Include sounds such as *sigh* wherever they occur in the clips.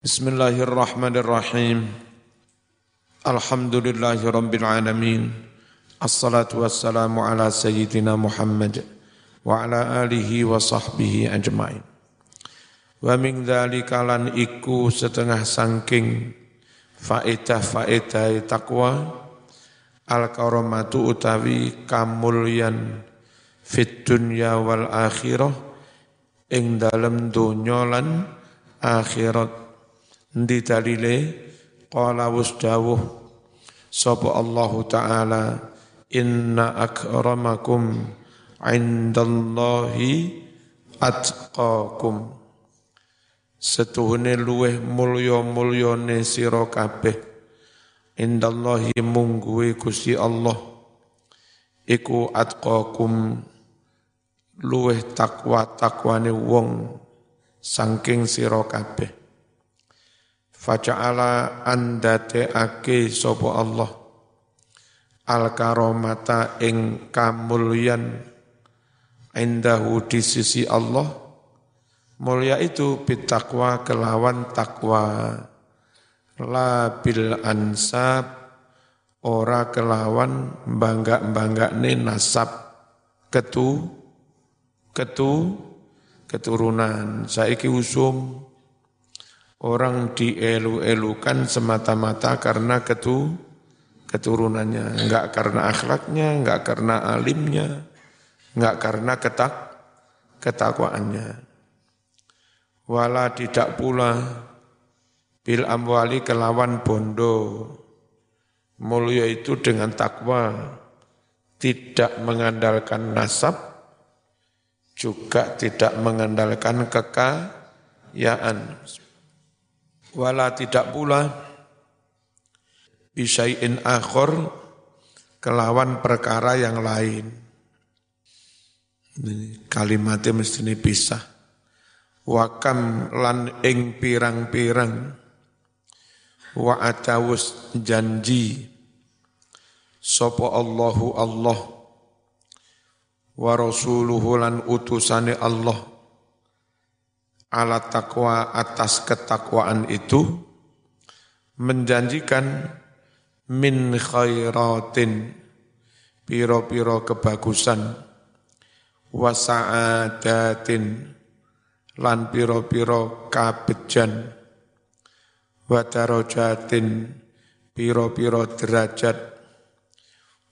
Bismillahirrahmanirrahim. Alhamdulillahi rabbil alamin. Assalatu wassalamu ala sayyidina Muhammad wa ala alihi wa sahbihi ajma'in. Setengah sangking faedah faedah takwa al karamatu utawi kamulyan fit dunya wal akhirat Ndi dalile? Qala wasdawuh sapa Allah taala inna akramakum indallahi atqakum. Setuhune luweh mulya-mulyane sira kabeh. Indallahi mungguwe Gusti Allah iku atqakum. Luweh takwa takwane wong saking sira kabeh Faja'ala ake sopo Allah. Al karomata ing kamulyan. Indahu di sisi Allah. Mulia itu bitakwa kelawan takwa la bil ansab ora kelawan bangga-bangga ne nasab. Ketu ketu keturunan. Saiki usum orang dielu-elukan semata-mata karena ketu keturunannya, enggak karena akhlaknya, enggak karena alimnya, enggak karena ketak ketakwaannya. Wala tidak pula bil amwali kelawan bondo. Mulia itu dengan takwa, tidak mengandalkan nasab, juga tidak mengandalkan kekayaan wala tidak pula. Bisain akhor kelawan perkara yang lain. Kalimatnya mesti ini pisah. Wakam lan ing pirang-pirang. Wa atawus janji. Sopo Allahu Allah. Wa rasuluhu lan utusane Allah ala takwa atas ketakwaan itu menjanjikan min khairatin piro-piro kebagusan wasa'adatin lan piro-piro kabejan wadarojatin piro-piro derajat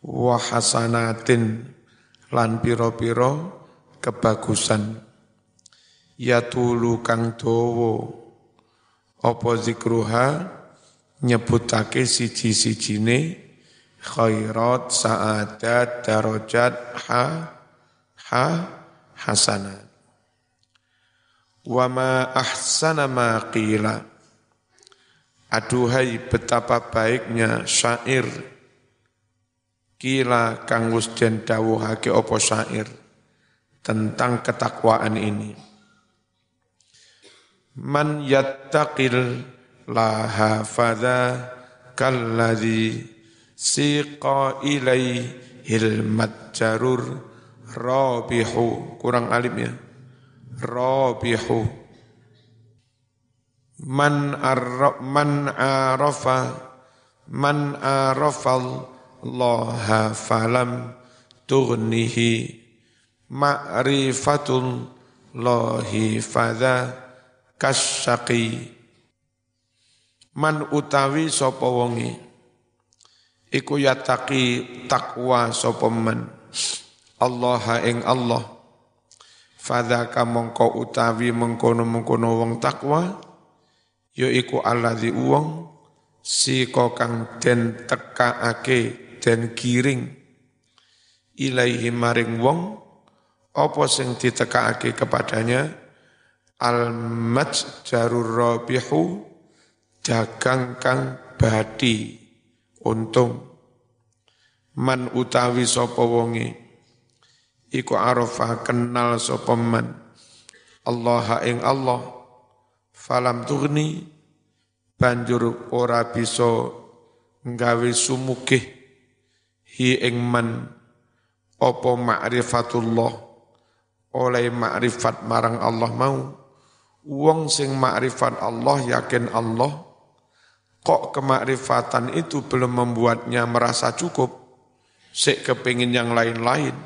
wahasanatin lan piro-piro kebagusan ya tulu kang dawa. Apa zikruha? Nyebutake siji-sijine khairat saadat darajat ha ha hasanat. Wa ma ahsana ma qila. Aduhai betapa baiknya syair. Kila kang wis den dawuhake apa syair tentang ketakwaan ini Man yattaqil laha fadha kalladhi siqa ilaihil matjarur rabihu. Kurang alim ya. Rabihu. Man arra, man arafa man arafa Allah falam tughnihi ma'rifatul lahi fadha kasyaqi man utawi sapa wonge? Iku yataki takwa sapa man Allah ing Allah. Fadzaka mongko utawi mengkono-mengkono wong takwa ya iku alladzi wong sika kang den tekaake den giring ilaihi maring wong apa sing ditekakake kepadanya Al-majjarur rabihu dagang kang badi untung. Man utawi sapa wonge iku arafa kenal sapa man? Allah ing Allah falam tughni banjur ora bisa nggawe sumukih hi ing man apa ma'rifatullah oleh ma'rifat marang Allah mau wong sing makrifat Allah yakin Allah kok kemakrifatan itu belum membuatnya merasa cukup? Sik kepingin yang lain-lain.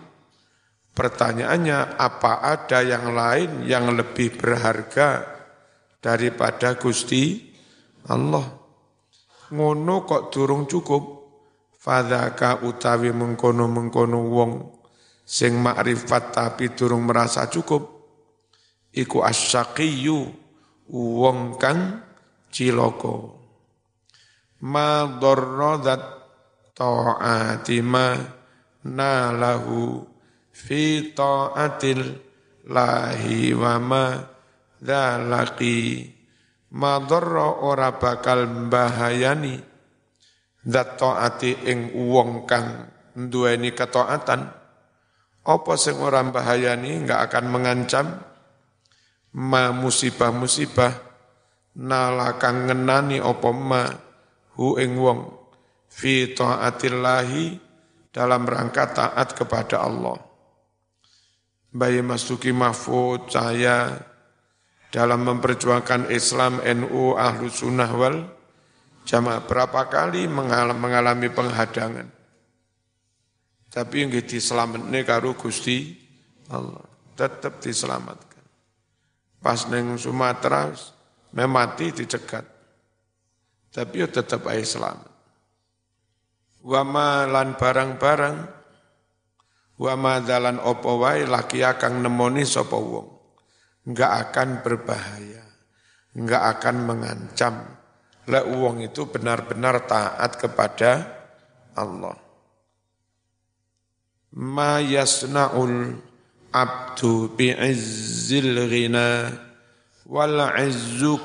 Pertanyaannya apa ada yang lain yang lebih berharga daripada Gusti Allah? Ngono kok durung cukup? Fadzaka utawi mengkono-mengkono wong sing makrifat tapi durung merasa cukup iku asyaqiyu wong kang ciloko ma darradat ta'ati ma nalahu fi ta'atil lahi wa ma dzalaqi ora bakal bahayani dat taati ing wong kang duweni ketaatan. Apa sing ora bahayani enggak akan mengancam ma musibah-musibah nalakang ngenani apa ma hu ing wong fi taatillahi dalam rangka taat kepada Allah. Bayi Masuki Mahfud, saya dalam memperjuangkan Islam NU Ahlu Sunnah wal Jamaah berapa kali mengalami penghadangan. Tapi yang diselamatkan karo Gusti Allah. Tetap diselamatkan. Pas neng Sumatera, memati dicegat. Tapi ya tetap aja selamat. Wama lan barang-barang, wama dalan opo wae laki akan nemoni sopo wong. Enggak akan berbahaya, enggak akan mengancam. Lek wong itu benar-benar taat kepada Allah ma yasna'ul abdu bi'izzil ghina wal izzu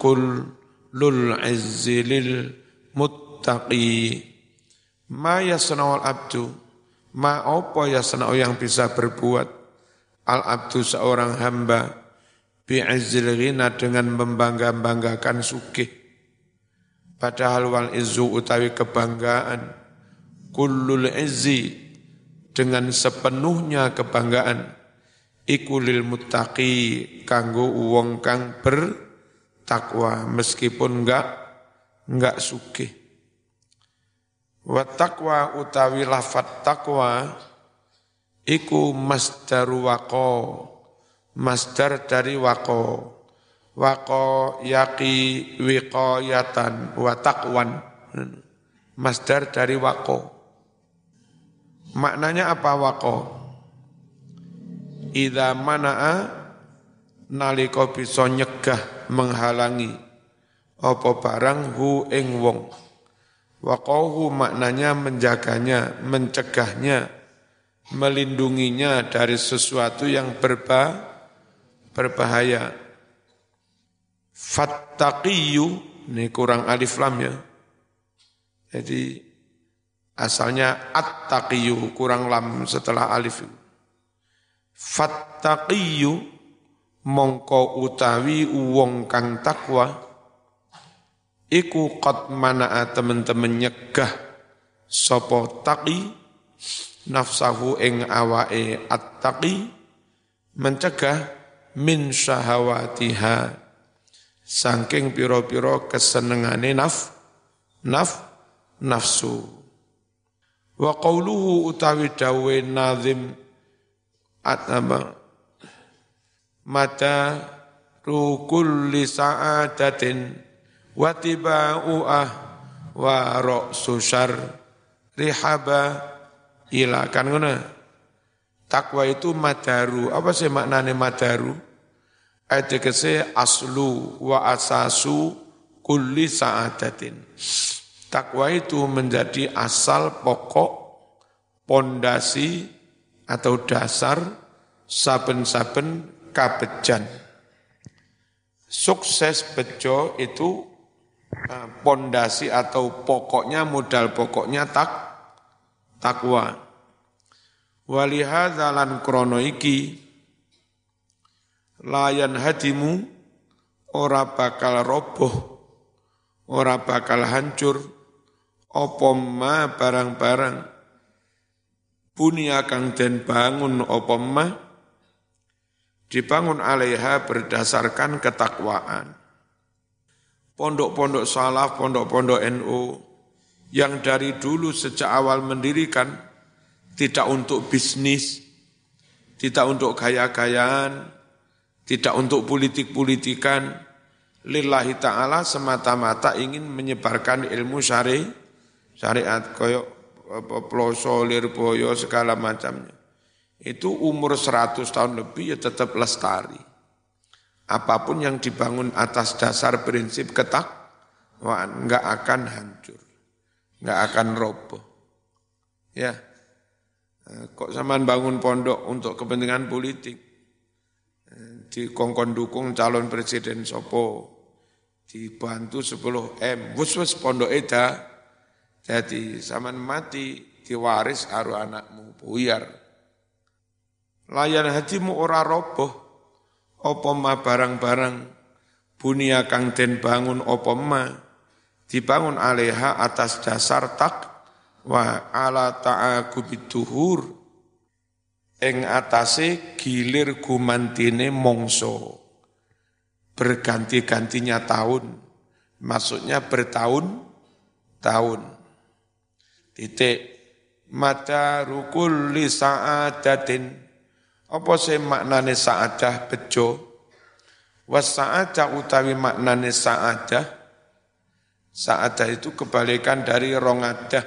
lul izzilil muttaqi. Ma yasna'ul abdu? Ma apa yasna'u yang bisa berbuat? Al abdu seorang hamba bi'izzil ghina dengan membangga-banggakan sugih. Padahal wal izzu utawi kebanggaan. Kullul izzi dengan sepenuhnya kebanggaan ikulil muttaqi kanggo wong kang bertakwa meskipun enggak enggak sugih. Wa taqwa utawi lafat takwa iku masdaru waqo masdar dari waqo. Waqo yaqi wiqayatan wa taqwan. Masdar dari waqo. Maknanya apa wako? Ida mana'a naliko bisa nyegah menghalangi apa barang hu ing wong. Waqahu maknanya menjaganya, mencegahnya, melindunginya dari sesuatu yang berba, berbahaya. Fattaqiyu, ini kurang alif lam ya. Jadi Asalnya at-taqiyu, kurang lam setelah alif. Fattaqiyu mongko utawi wong kang takwa iku qad mana'a temen-temen nyegah sapa taqi nafsahu ing awake at-taqi mencegah min syahawatiha saking piro-piro kesenengane naf naf nafsu. Wa qawluhu utawi dawe nazim atama mata kulli sa'adatin wa tiba'u'ah wa ra'su rihaba ila. Kan ngono? Takwa itu madaru. Apa sih maknane madaru? Ayat aslu wa asasu kulli sa'adatin. Takwa itu menjadi asal pokok, pondasi atau dasar saben-saben kabejan. Sukses bejo itu eh, pondasi atau pokoknya modal pokoknya tak takwa. Walihadza lan krono iki layan hadimu ora bakal roboh, ora bakal hancur apa ma barang-barang bunia kang den bangun apa ma dibangun alaiha berdasarkan ketakwaan. Pondok-pondok salaf, pondok-pondok NU yang dari dulu sejak awal mendirikan tidak untuk bisnis, tidak untuk gaya-gayaan, tidak untuk politik-politikan, lillahi ta'ala semata-mata ingin menyebarkan ilmu syari, syariat, koyok ploso, lirboyo, segala macamnya. Itu umur 100 tahun lebih ya tetap lestari. Apa pun yang dibangun atas dasar prinsip ketak, nggak akan hancur, nggak akan roboh. Ya, eh, kok zaman bangun pondok untuk kepentingan politik, eh, di kongkon dukung calon presiden Sopo, dibantu 10 M, wus wus pondok eda, jadi zaman mati diwaris aru anakmu buyar. Layan hatimu ora roboh, opo ma barang-barang bunia kang den bangun opo ma, dibangun aleha atas dasar tak wa ala ta'akubiduhur ing atase gilir gumantine mongso berganti-gantinya tahun maksudnya bertahun tahun titik mata rukul li sa'adatin apa sih maknane sa'adah bejo? Was sa'adah utawi maknane sa'adah. Sa'adah itu kebalikan dari rongadah.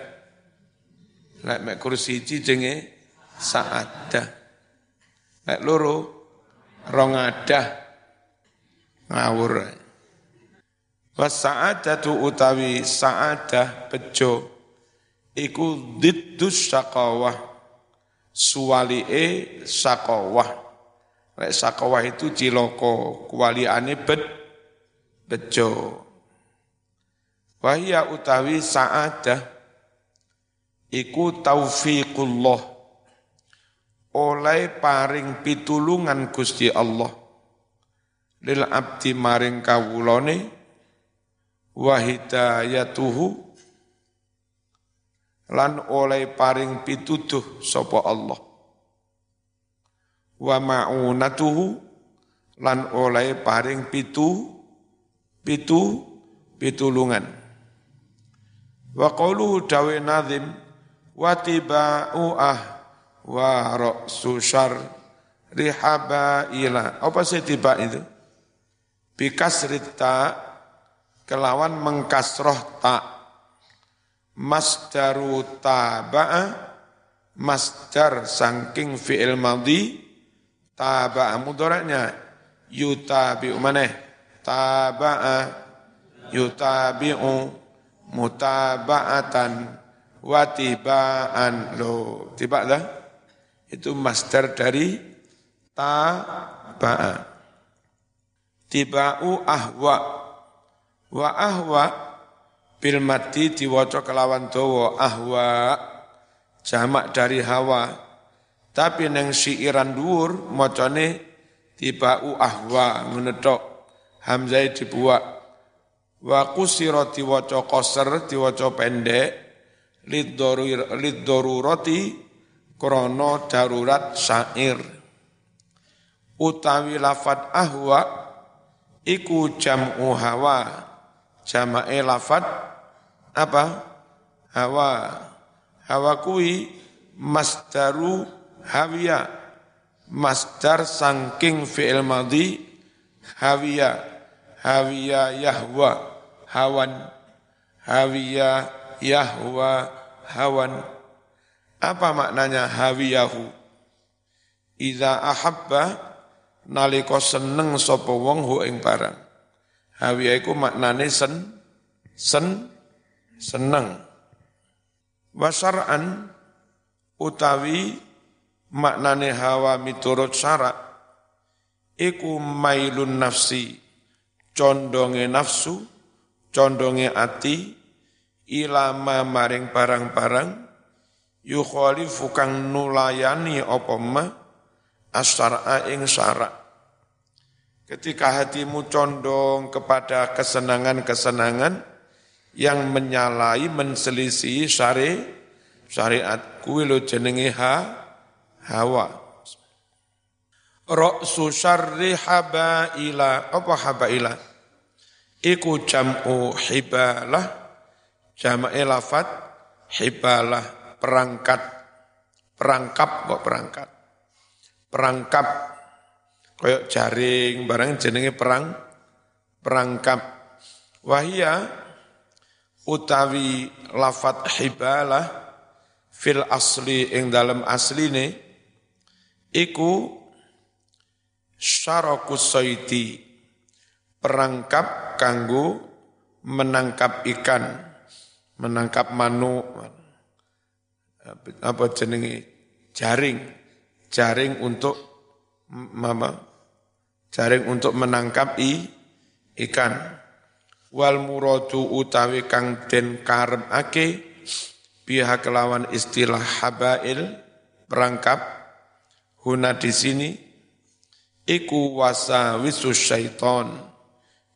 Lek mek kursi jenge sa'adah. Lek loro rongadah. Ngawur. Was tu utawi sa'adah bejo. Iku diddus syakawah. E sakowah. Lek sakowah itu ciloko, kualiane bet bejo. Wahia utawi sa'adah. Iku taufiqullah. Oleh paring pitulungan Gusti Allah. Lil abdi maring kawulane wa hidayatuhu lan oleh paring pituduh sapa Allah. Wa ma'unatuhu lan oleh paring pitu pitu pitulungan. Wa qauluhu dawe nazim wa tiba'u ah wa ra'su syar rihaba ila apa sih tiba itu? Bikasrita kelawan mengkasroh tak masdaru taba'a masdar sangking fi'il madhi taba'a mudaratnya yutabi'u maneh taba'a yutabi'u mutaba'atan wa tiba'an lo tiba dah. Itu masdar dari taba'a. Tiba'u ahwa. Wa ahwa bil mati diwaca kelawan dawa ahwa jamak dari hawa. Tapi neng siiran dhuwur macane tibau ahwa menedok hamzah dibuat wa kusira diwaca qasar diwaca pendek lidorurati krono darurat syair. Utawi lafat ahwa iku jam'u hawa jama'e lafat apa? Hawa. Hawa kui masdaru hawiya. Masdar sangking fi'il madhi hawiya. Hawiya yahwa hawan. Hawiya yahwa hawan. Apa maknanya hawiyahu? Iza ahabba naliko seneng sapa wong hu ing barang. Hawiya iku maknane sen sen senang. Wasar'an utawi maknane hawa miturut syarak iku mailun nafsi condonge nafsu condonge ati ilama maring barang-barang yukhalifu kang nulayani apa ma asyara ing ketika hatimu condong kepada kesenangan-kesenangan yang menyalai menselisih syari syariat kuwi lo jenenge ha hawa Ra'su syarri habaila. Apa habaila? Iku jam'u hibalah. Jam'e lafat hibalah. Perangkat. Perangkap kok perangkat. Perangkap. Kayak jaring, barang jenenge perang. Perangkap. Wahia utawi lafat hibalah fil asli ing dalam asline iku syarakus saiti perangkap kanggo menangkap ikan menangkap manu apa jenenge jaring jaring untuk mama jaring untuk menangkap i, ikan. Wal muradu utawi kang den ake pihak kelawan istilah habail perangkap huna di sini. Iku wasa wisus syaiton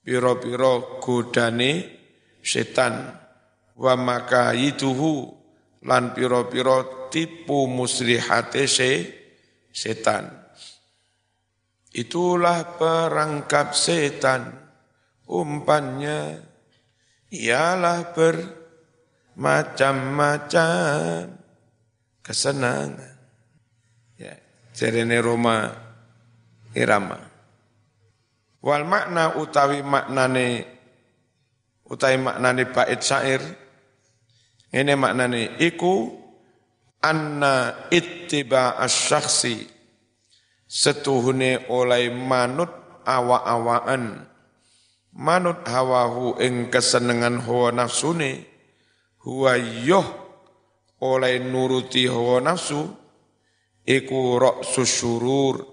piro-piro godane setan. Wa maka yituhu lan piro-piro tipu muslihate se setan itulah perangkap setan umpannya ialah ber macam-macam kesenangan. Ya, jarene Roma Irama. Wal makna utawi maknane utawi maknane bait syair ini maknane iku anna ittiba asyakhsi setuhune oleh manut awa-awaan manut hawahu ing kesenengan hawa nafsune. Huwa yoh oleh nuruti hawa nafsu. Iku rok susurur.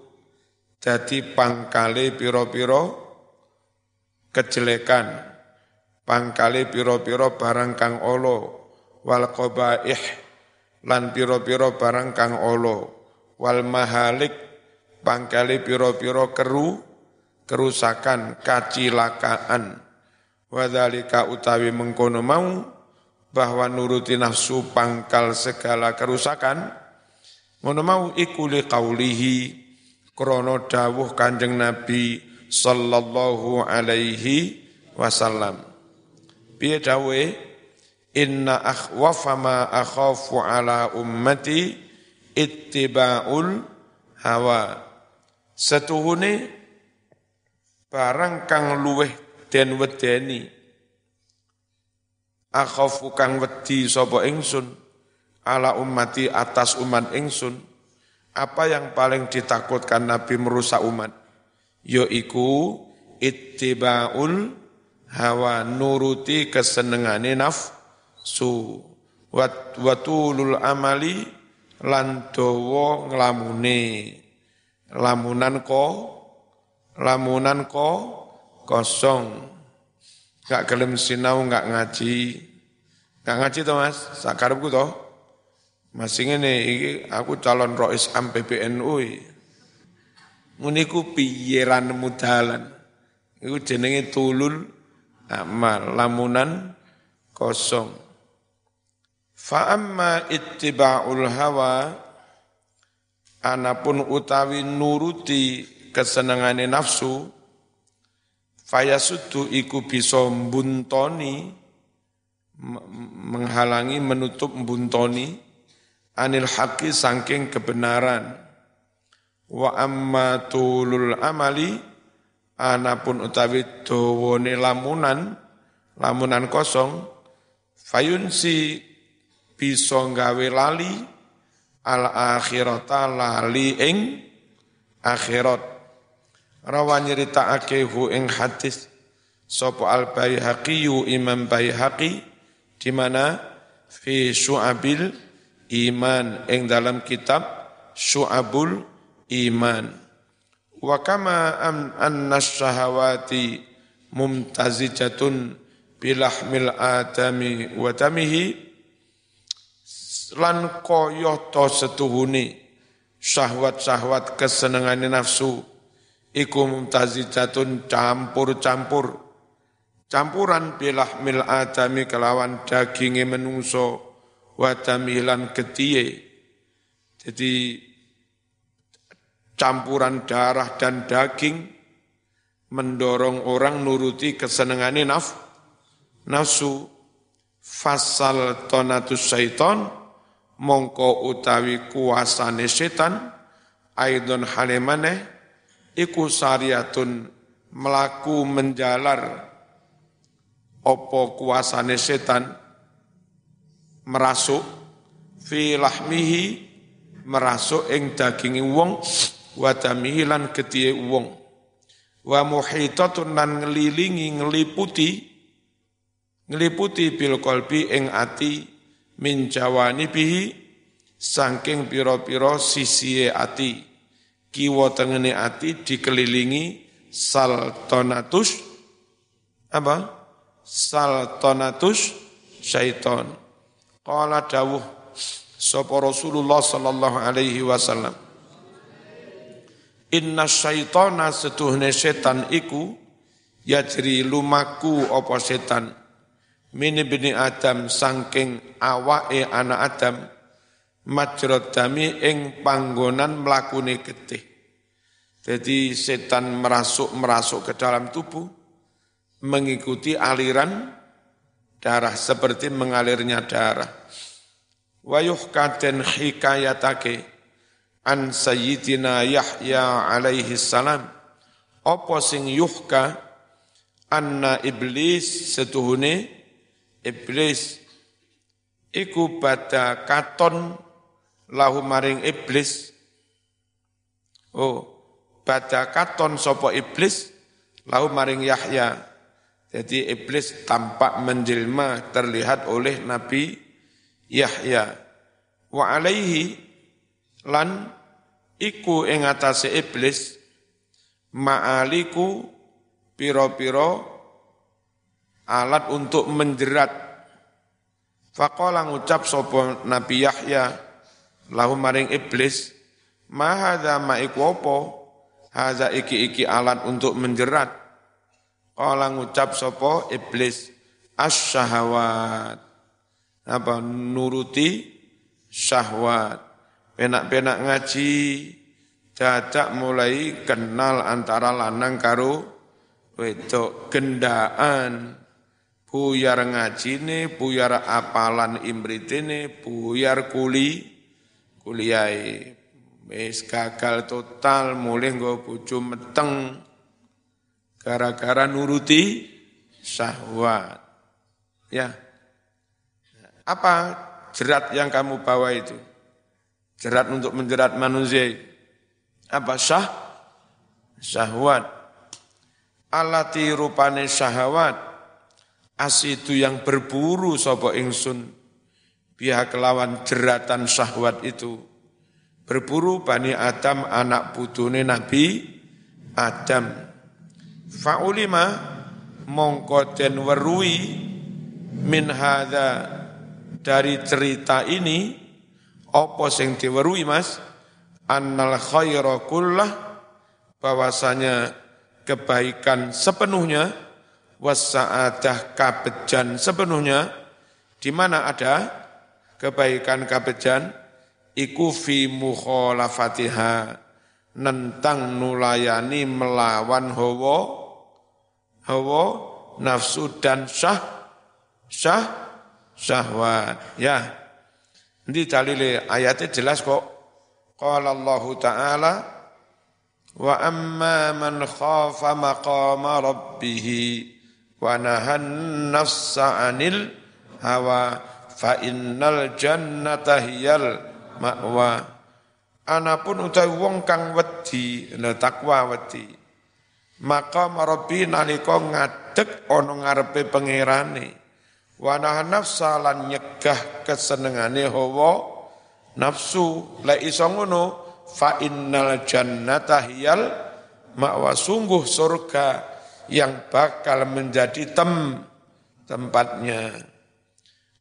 Jadi pangkale piro-piro kejelekan. Pangkale piro-piro barang kang olo wal qabaih lan piro-piro barang kang olo wal mahalik pangkale piro-piro keru kerusakan kacilakaan. Wadhalika utawi mengkono mau bahwa nuruti nafsu pangkal segala kerusakan ngono mau iku qaulihi krana dawuh Kanjeng Nabi sallallahu alaihi wasallam. Piye dawuhe? Inna akhwafa ma akhafu ala ummati ittiba'ul hawa setuhune barang kang luweh den wedeni. Akhafu kang wedi sapa ingsun. Ala ummati atas umat ingsun. Apa yang paling ditakutkan Nabi merusak umat? Yaiku ittibaul hawa nuruti kesenengane nafsu. Wat watulul amali lan dawa nglamune lamunan ko lamunan ko kosong Gak gelem sinau, gak ngaji. Gak ngaji toh mas, sakarepku toh. Mas ini iki aku calon rois am PBNU. Muniku piyeran mudalan. Iku jenenge tulul amal, lamunan kosong. Fa amma ittiba'ul hawa anapun utawi nuruti kesenangane nafsu Fayasudu iku bisa mbuntoni menghalangi menutup mbuntoni anil haqi sangking kebenaran. Wa amma tulul amali anapun utawi dawane lamunan lamunan kosong fayunsi bisa gawe lali al akhirata lali ing akhirat. Rawa nyeritakake hu ing hadis sapa al baihaqi imam baihaqi di mana fi syu'abil iman ing dalam kitab syu'abul iman. Wa kama am anna syahawati mumtazijatun bilahmil atami wa tamihi lan kaya to setuhune syahwat-syahwat kesenengane nafsu iku mumtazijatun campur-campur. Campuran bilah mil adami kelawan daginge menungso wadamilan ketiye jadi campuran darah dan daging mendorong orang nuruti kesenangan naf, nafsu. Fasal tonatus syaiton mongko utawi kuasane setan aidon halimane iku syariatun melaku menjalar. Opo kuasane setan? Merasuk fi lahmihi merasuk ing daging wong wadamihi lan getihe wong. Wa muhitatun lan ngelilingi ngeliputi ngeliputi bil qalbi ing ati min jawani bihi saking pira-pira sisihe ati kiwa tengene ati dikelilingi saltonatus apa saltonatus syaiton. Qala dawuh sapa Rasulullah sallallahu alaihi wasallam. Inna syaitana setuhne setan iku yajri lumaku apa setan mini bini Adam sangking awake anak Adam majrad dami ing panggonan mlakune getih. Jadi setan merasuk merasuk ke dalam tubuh mengikuti aliran darah seperti mengalirnya darah. Wayuh kaden hikayatake an sayyidina Yahya alaihi salam apa sing yuhka anna iblis setuhune iblis iku pada katon lahu maring iblis oh pada katon sopo iblis lahu maring Yahya jadi iblis tampak menjelma terlihat oleh Nabi Yahya. Wa alaihi lan iku ing atase iblis ma'aliku piro-piro alat untuk menjerat. Faqala ngucap sapa Nabi Yahya lahu maring iblis ma hadza ma iku apa hadza iki-iki alat untuk menjerat Kala ngucap sopo iblis as-syahawat. Apa nuruti syahwat. Penak-penak ngaji, dadak mulai kenal antara lanang karo wedok gendaan. Buyar ngaji ini, buyar apalan imrit ini, buyar kuli, kuliah. Wis gagal total, mulai nggo bojo meteng gara-gara nuruti syahwat. Ya. Apa jerat yang kamu bawa itu? Jerat untuk menjerat manusia. Apa syah? Syahwat. Alati rupane syahwat. Asitu yang berburu sopo ingsun. Pihak kelawan jeratan syahwat itu. Berburu Bani Adam anak putune Nabi Adam Fa'ulima mongko den werui min hadza dari cerita ini apa sing diwerui Mas annal khaira kullah bahwasanya kebaikan sepenuhnya wasaadah kabejan. Sepenuhnya di mana ada kebaikan kabejan iku fi mukhalafatiha nentang nulayani melawan hawa hawa nafsu dan syah syah syahwat ya. Ini dalile ayatnya jelas kok. Qala Allah taala wa amma man khafa maqama rabbih wa nahan nafsa 'anil hawa fa innal jannata hiyal ma'wa anapun utawi wong kang wedi takwa wedi. Maka marabi nalika ngadeg ana ngarepe pangerane. Wa nafsa lan nyegah kesenengane hawa nafsu. La iso ngono fa innal jannata hiyal ma'wa sungguh surga yang bakal menjadi tem tempatnya.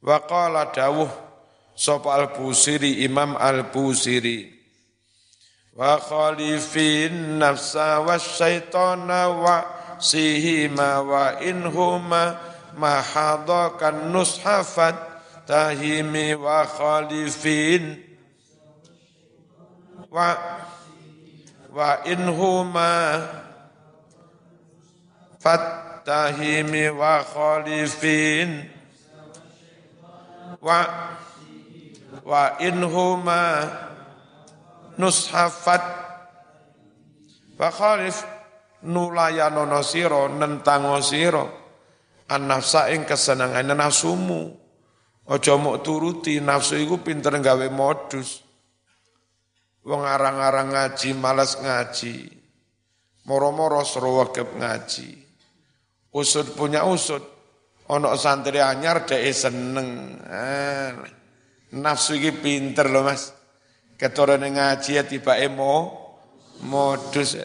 Wa qala dawuh sapa al-busiri imam al-busiri. Wa khalifin nafsa wa syaitana wa sihima wa inhuma mahadakan nushafat tahimi wa khalifin wa wa in huma fattahimi wa khalifin. Wa wa in huma nushafat wa khalif nulayanono sira nentango an nafsa ing kesenangan nafsumu. Aja mok turuti nafsu iku pinter gawe modus. Wong arang-arang ngaji males ngaji. Moro-moro seru ngaji usut punya usut. Ono santri anyar dhek seneng. Ah, nafsu iki pinter loh Mas. Keturune ngaji ya tiba emo modus.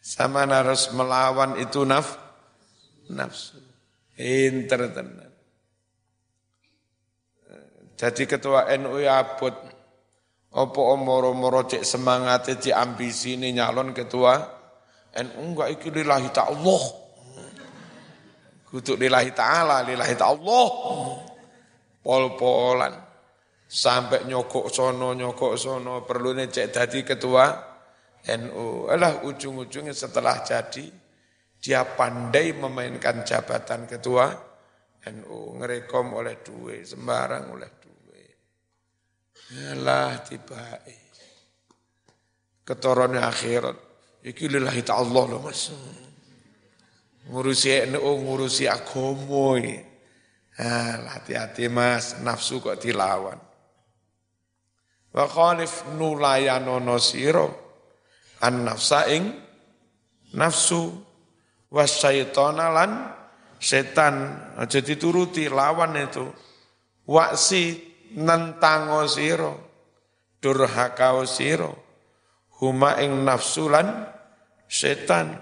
Sama harus melawan itu naf nafsu. Pinter tenan. Jadi ketua NU abot. Opo moro-moro cek semangat cek ambisi ini nyalon ketua NU enggak iki lillahi ta'ala. Kutuk lillahi ta'ala lillahi ta'ala. Pol-polan. Sampai nyokok sono nyokok sono. Perlu cek tadi ketua NU alah ujung-ujungnya setelah jadi dia pandai memainkan jabatan ketua NU ngerekom oleh duwe sembarang oleh duwe. Alah tiba ketorone akhirat iki lillahi ta'ala loh mas. Ngurusi NU ngurusi agomo Ah, hati-hati mas, nafsu kok dilawan. Wa khalif nulayanono siro an nafsa ing nafsu. Wasyaitona lan setan. Aja dituruti lawan itu. Waksi nentango siro durhakao siro huma ing nafsu lan setan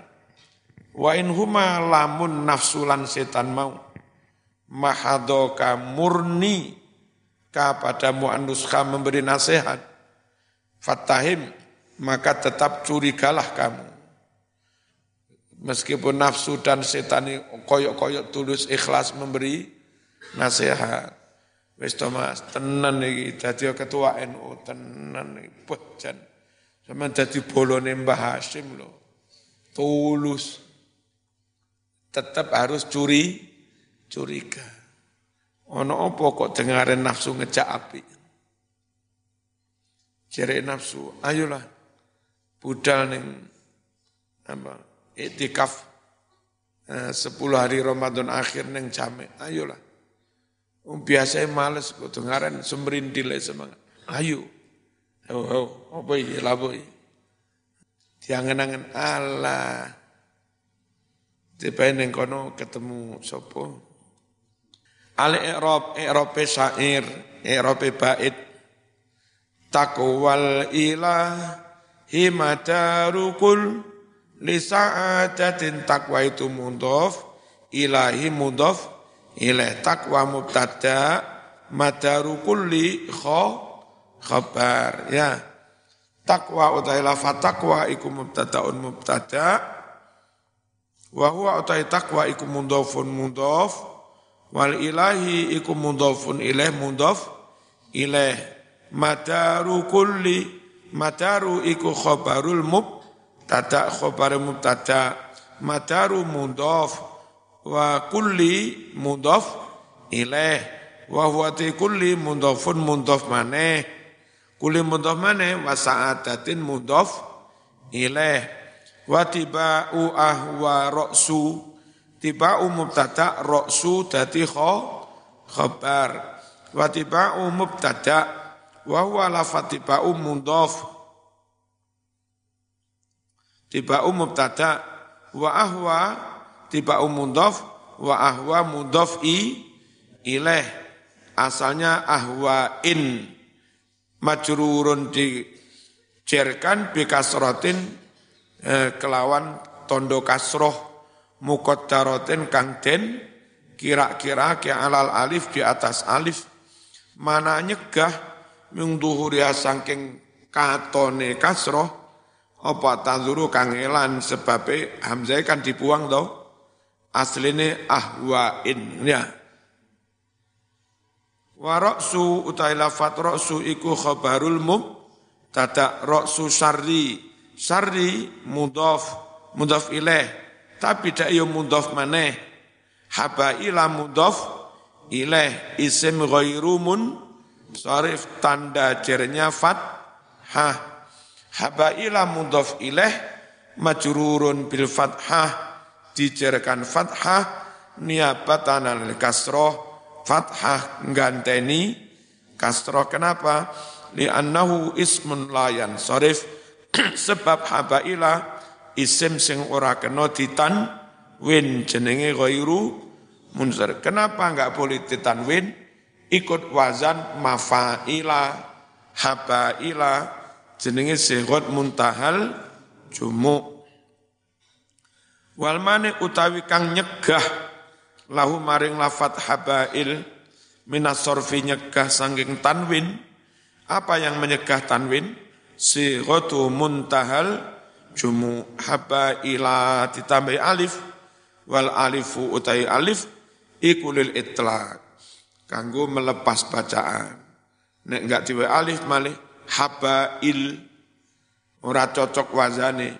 wa in huma lamun nafsu lan setan mau mahadoka murni kepadamu anuskha memberi nasihat, fatahim, maka tetap curigalah kamu. Meskipun nafsu dan setan koyok-koyok tulus ikhlas memberi nasihat. Wis Thomas, tenan iki dadi ketua NU tenan iki bojan. Sama dadi bolone Mbah Hasim lho. Tulus. Tetap harus curi curiga. Ono apa kok dengarin nafsu ngejak api? Jere nafsu, ayolah budal ning apa? Iktikaf eh, 10 hari Ramadan akhir neng jame, ayolah. Um, biasa males kok dengaran semrindil semangat. Ayo. Oh, oh, apa iki labo iki? Diangen-angen Allah. Tiba ning kono ketemu sapa? Al i'rab i'rab syair i'rab bait taqwal ilah himadarukul li sa'adatin taqwa itu mudhaf ilahi mudhaf ilaih taqwa mubtada madaru kulli kha khabar ya. Taqwa utai lafat taqwa iku mubtadaun mubtada. Wa huwa utai taqwa iku mudhafun mudhaf. Wal ilahi iku mudhafun ilaih mudhaf ilaih. Madaru kulli madaru iku khabarul mubtada khabar mubtada. Madaru mudhaf wa kulli mudhaf ilaih. Wa huwa kulli mudhafun mudhaf maneh kulli mudhaf maneh wa sa'adatin mudhaf ilaih wa tiba'u ahwa ra'su Tiba'u mubtada ra'su dadi kho khabar. Wa tiba'u mubtada wa huwa lafat tiba'u mudhaf. Tiba'u mubtada wa ahwa tiba'u mudhaf wa ahwa mudhaf i ilaih. Asalnya ahwa in majrurun di jerkan bikasrotin eh, kelawan tondo kasroh muqaddaratin kang den kira-kira ke alal alif di atas alif. Mana nyegah mung duhuria saking katone kasroh apa tanzuru kang elan sebabe hamzah kan dibuang tau asline ahwain ya wa ra'su utai lafat ra'su iku khabarul mub Tata roksu syarri. Syarri mudhaf, mudhaf ilaih. Tapi dak yo mudhaf maneh. Habaila mudhaf ilaih. Isim ghairu mun sarif tanda jernya fat ha habaila mudhaf ilaih majrurun bil fathah dijerkan fathah niabatan al kasroh fathah ganteni kasroh. Kenapa? Li'annahu ismun layan sarif *clears throat* sebab habaila isim sing ora kena ditan win jenenge ghairu munzar kenapa enggak boleh ditanwin? Ikut wazan mafaila habaila jenenge sigot muntahal jumu wal mane utawi kang nyegah lahu maring lafat habail minas sorfi nyegah sangking tanwin apa yang menyegah tanwin sigotu muntahal jumu habaila ditambah alif wal alifu utai alif ikulil itlaq kanggo melepas bacaan. Nek enggak diwe alif malih habail ora cocok wazane.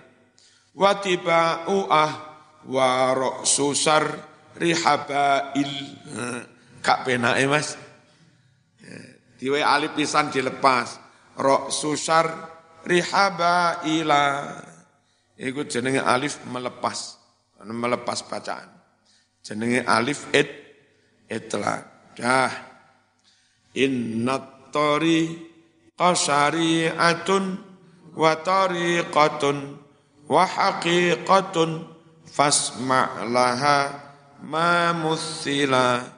Watiba uah wa susar rihabail. Kak penake Mas. Diwe alif pisan dilepas. Rok susar rihabaila. Iku jenenge alif melepas. Melepas bacaan. Jenenge alif it itlaq. Dah. Inna tori qasari'atun wa tariqatun wa haqiqatun fasma' laha ma muthila